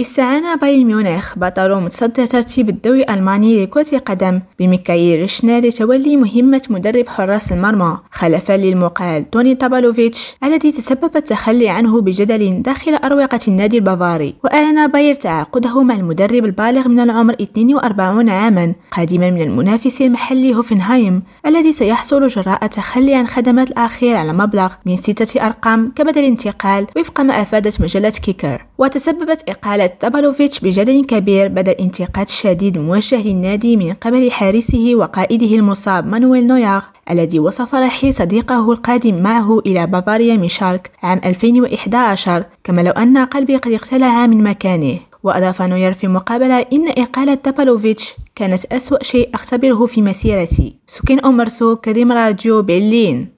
استعان بايرن ميونخ بطل متصدر ترتيب الدوري الألماني لكرة القدم بميكايل ريشنر لتولي مهمة مدرب حراس المرمى خلفا للمقال توني تابالوفيتش الذي تسبب التخلي عنه بجدل داخل أروقة النادي البافاري. وأعلن بايرن تعاقده مع المدرب البالغ من العمر 42 عاما قادما من المنافس المحلي هوفنهايم الذي سيحصل جراء التخلي عن خدمات الأخير على مبلغ من ستة أرقام كبدل انتقال وفق ما أفادت مجلة كيكر. وتسببت إقالة تابالوفيتش بجدل كبير بعد الانتقاد الشديد الموجه للنادي من قبل حارسه وقائده المصاب مانويل نوير الذي وصف رحيل صديقه القادم معه إلى بافاريا من شالكه عام 2011 كما لو أن قلبي قد اقتلع من مكانه. وأضاف نوير في مقابلة إن إقالة تابالوفيتش كانت أسوأ شيء أختبره في مسيرتي. سكين أمرسو كريم راديو برلين.